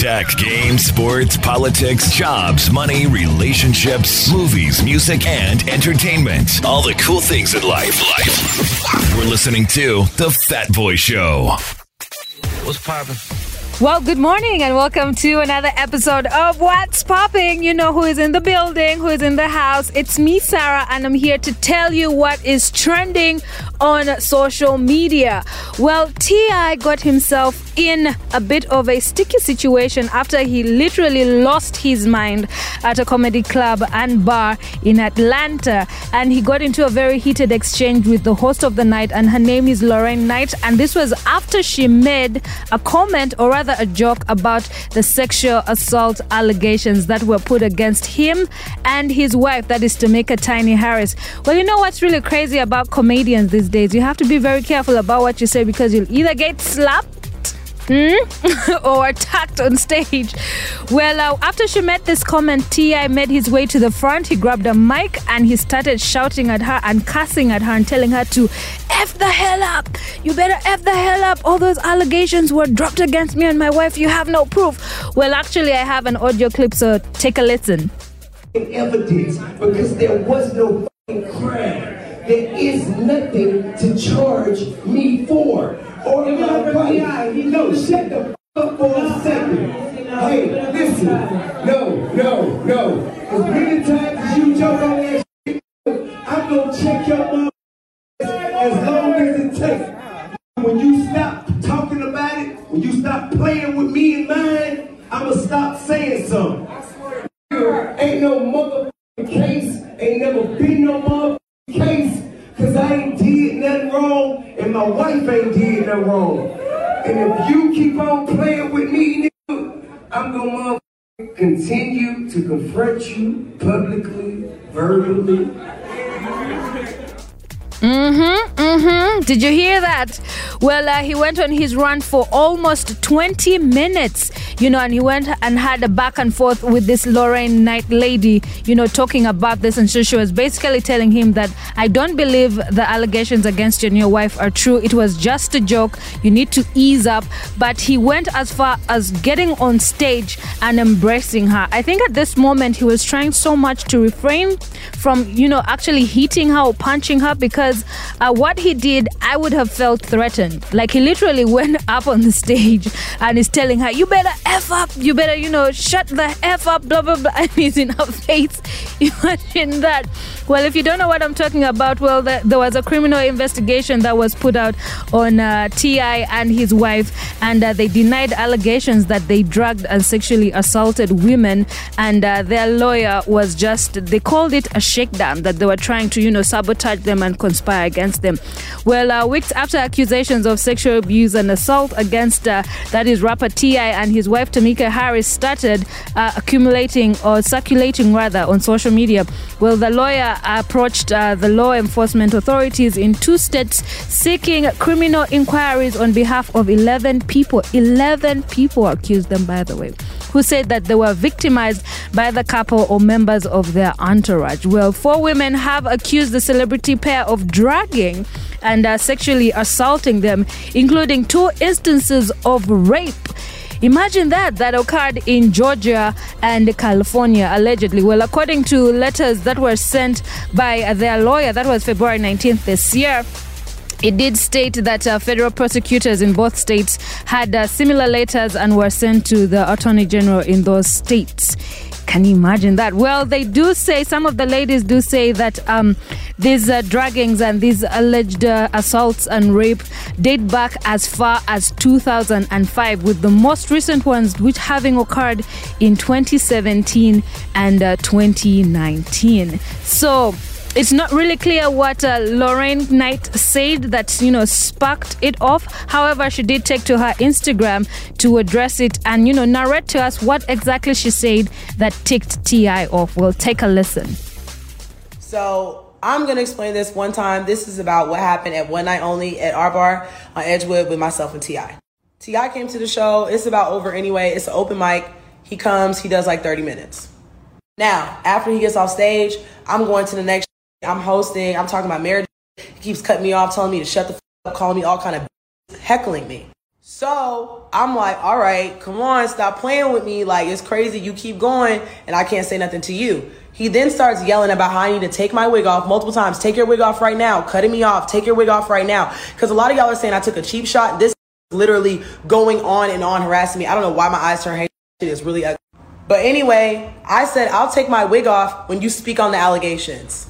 Tech, games, sports, politics, jobs, money, relationships, movies, music, and entertainment. All the cool things in life. Life. We're listening to The Fat Boy Show. What's poppin'? Well, good morning and welcome to another episode of What's Popping. You know who is in the building, who is in the house. It's me, Sarah, and I'm here to tell you what is trending on social media. Well, T.I. got himself in a bit of a sticky situation after he literally lost his mind at a comedy club and bar in Atlanta. And he got into a very heated exchange with the host of the night, and her name is Lorraine Knight. And this was after she made a comment, or rather a joke, about the sexual assault allegations that were put against him and his wife, that is Tameka Tiny Harris. Well, you know what's really crazy about comedians these days? You have to be very careful about what you say because you'll either get slapped Hmm? or attacked on stage. Well, uh, after she made this comment, T.I. made his way to the front. He grabbed a mic and he started shouting at her and cussing at her and telling her to F the hell up. You better F the hell up. All those allegations were dropped against me and my wife. You have no proof. Well, actually, I have an audio clip, so take a listen. Evidence because there was no crime. There is nothing to charge me for or my wife. No, shut the up for a second. Hey, listen. No, no, no. As many times you jump on that shit, I'm gonna check your mom as long as it takes. When you stop talking about it, when you stop playing with me and mine, I'ma stop saying something. Ain't no motherfucking case, ain't never been no motherfucking case, cause I ain't nothing wrong, and my wife ain't did nothing wrong. And if you keep on playing with me, I'm gonna continue to confront you publicly, verbally, Mm-hmm, mm-hmm. Did you hear that? Well, uh, he went on his run for almost 20 minutes, you know, and he went and had a back and forth with this Lorraine Knight lady, you know, talking about this. And so she was basically telling him that I don't believe the allegations against your new wife are true. It was just a joke. You need to ease up. But he went as far as getting on stage and embracing her. I think at this moment he was trying so much to refrain from, you know, actually hitting her or punching her because uh, what he did, I would have felt threatened. Like he literally went up on the stage and is telling her, "You better f up. You better, you know, shut the f up." Blah blah blah. And he's in her face. Imagine that. Well, if you don't know what I'm talking about, well, the, there was a criminal investigation that was put out on uh, T.I. and his wife, and uh, they denied allegations that they drugged and sexually assaulted women. And uh, their lawyer was just, they called it a shakedown, that they were trying to, you know, sabotage them and conspire against them. Well, uh, weeks after accusations of sexual abuse and assault against, uh, that is, rapper T.I. and his wife Tameka Harris started uh, accumulating or circulating rather on social media. Well, the lawyer approached uh, the law enforcement authorities in two states seeking criminal inquiries on behalf of 11 people. 11 people accused them, by the way, who said that they were victimized by the couple or members of their entourage. Well, four women have accused the celebrity pair of dragging and uh, sexually assaulting them, including two instances of rape. Imagine that, that occurred in Georgia and California, allegedly. Well, according to letters that were sent by their lawyer, that was February 19th this year. It did state that uh, federal prosecutors in both states had uh, similar letters and were sent to the attorney general in those states. Can you imagine that? Well, they do say, some of the ladies do say that um, these uh, draggings and these alleged uh, assaults and rape date back as far as 2005, with the most recent ones which having occurred in 2017 and uh, 2019. So, it's not really clear what uh, Lorraine Knight said that you know sparked it off. However, she did take to her Instagram to address it and you know narrate to us what exactly she said that ticked T.I. off. We'll take a listen. So I'm gonna explain this one time. This is about what happened at One Night Only at our bar on Edgewood with myself and Ti. T.I. came to the show. It's about over anyway. It's an open mic. He comes. He does like 30 minutes. Now, after he gets off stage, I'm going to the next. I'm hosting. I'm talking about marriage. He keeps cutting me off, telling me to shut the f- up, calling me all kind of heckling me. So I'm like, all right, come on, stop playing with me. Like, it's crazy. You keep going, and I can't say nothing to you. He then starts yelling about how I need to take my wig off multiple times. Take your wig off right now. Cutting me off. Take your wig off right now. Because a lot of y'all are saying I took a cheap shot. This is literally going on and on harassing me. I don't know why my eyes turn hazy. It is really ugly. But anyway, I said I'll take my wig off when you speak on the allegations.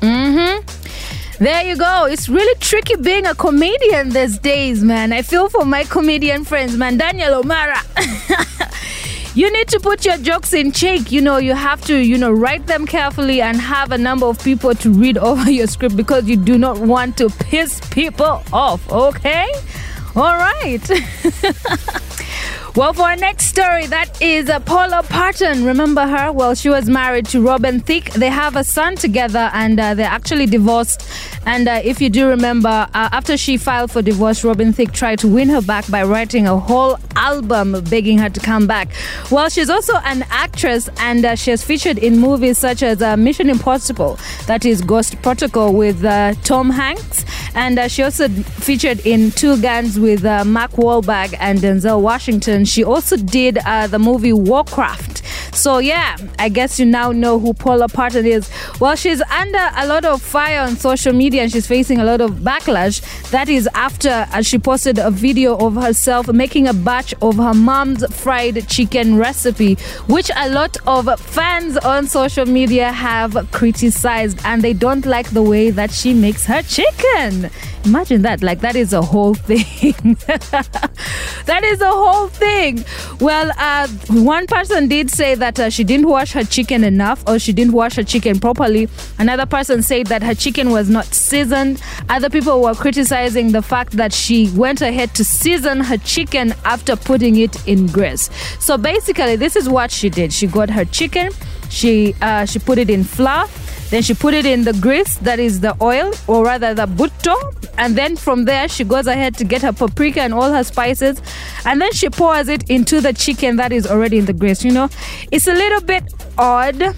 Mm-hmm. There you go. It's really tricky being a comedian these days, man. I feel for my comedian friends, man. Daniel O'Mara. you need to put your jokes in check. You know, you have to, you know, write them carefully and have a number of people to read over your script because you do not want to piss people off, okay? All right. Well, for our next story, that is uh, Paula Patton. Remember her? Well, she was married to Robin Thicke. They have a son together and uh, they're actually divorced. And uh, if you do remember, uh, after she filed for divorce, Robin Thicke tried to win her back by writing a whole album begging her to come back. Well, she's also an actress and uh, she has featured in movies such as uh, Mission Impossible, that is Ghost Protocol with uh, Tom Hanks. And uh, she also featured in Two Guns with Mark Wahlberg and Denzel Washington. She also did the movie Warcraft. So, yeah, I guess you now know who Paula Patton is. Well, she's under a lot of fire on social media and she's facing a lot of backlash. That is after she posted a video of herself making a batch of her mom's fried chicken recipe, which a lot of fans on social media have criticized and they don't like the way that she makes her chicken. Imagine that. Like, that is a whole thing. that is a whole thing. Well, uh, one person did say that uh, she didn't wash her chicken enough or she didn't wash her chicken properly. Another person said that her chicken was not seasoned. Other people were criticizing the fact that she went ahead to season her chicken after putting it in grease. So basically, this is what she did. She got her chicken, she uh, she put it in flour. Then she put it in the grease, that is the oil, or rather the butto. And then from there, she goes ahead to get her paprika and all her spices. And then she pours it into the chicken that is already in the grease. You know, it's a little bit odd.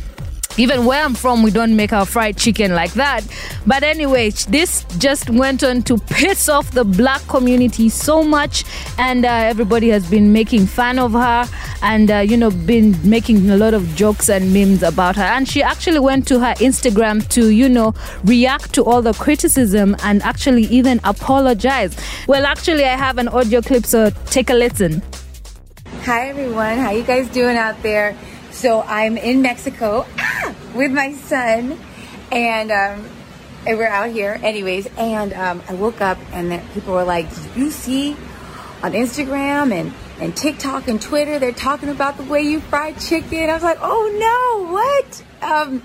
Even where I'm from, we don't make our fried chicken like that. But anyway, this just went on to piss off the black community so much, and uh, everybody has been making fun of her, and uh, you know, been making a lot of jokes and memes about her. And she actually went to her Instagram to, you know, react to all the criticism and actually even apologize. Well, actually, I have an audio clip, so take a listen. Hi everyone, how you guys doing out there? So I'm in Mexico with my son, and um, and we're out here, anyways. And um, I woke up, and then people were like, "Did you see on Instagram and and TikTok and Twitter they're talking about the way you fried chicken?" I was like, "Oh no, what?" Um,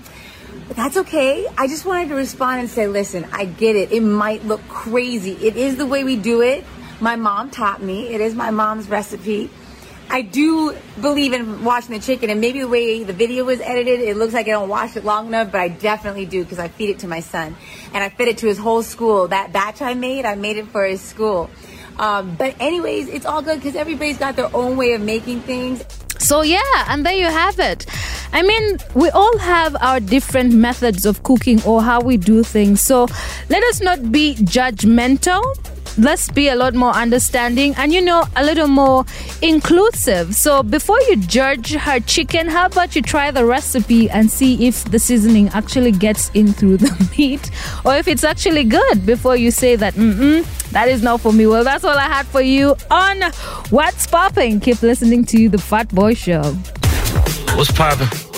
but that's okay. I just wanted to respond and say, listen, I get it. It might look crazy. It is the way we do it. My mom taught me. It is my mom's recipe. I do believe in washing the chicken, and maybe the way the video was edited, it looks like I don't wash it long enough, but I definitely do because I feed it to my son, and I fed it to his whole school. That batch I made, I made it for his school. Um, but anyways, it's all good because everybody's got their own way of making things. So, yeah, and there you have it. I mean, we all have our different methods of cooking or how we do things. So, let us not be judgmental. Let's be a lot more understanding and, you know, a little more inclusive. So, before you judge her chicken, how about you try the recipe and see if the seasoning actually gets in through the meat or if it's actually good before you say that, mm that is not for me. Well, that's all I had for you on What's Popping. Keep listening to The Fat Boy Show. What's poppin'? What's poppin'?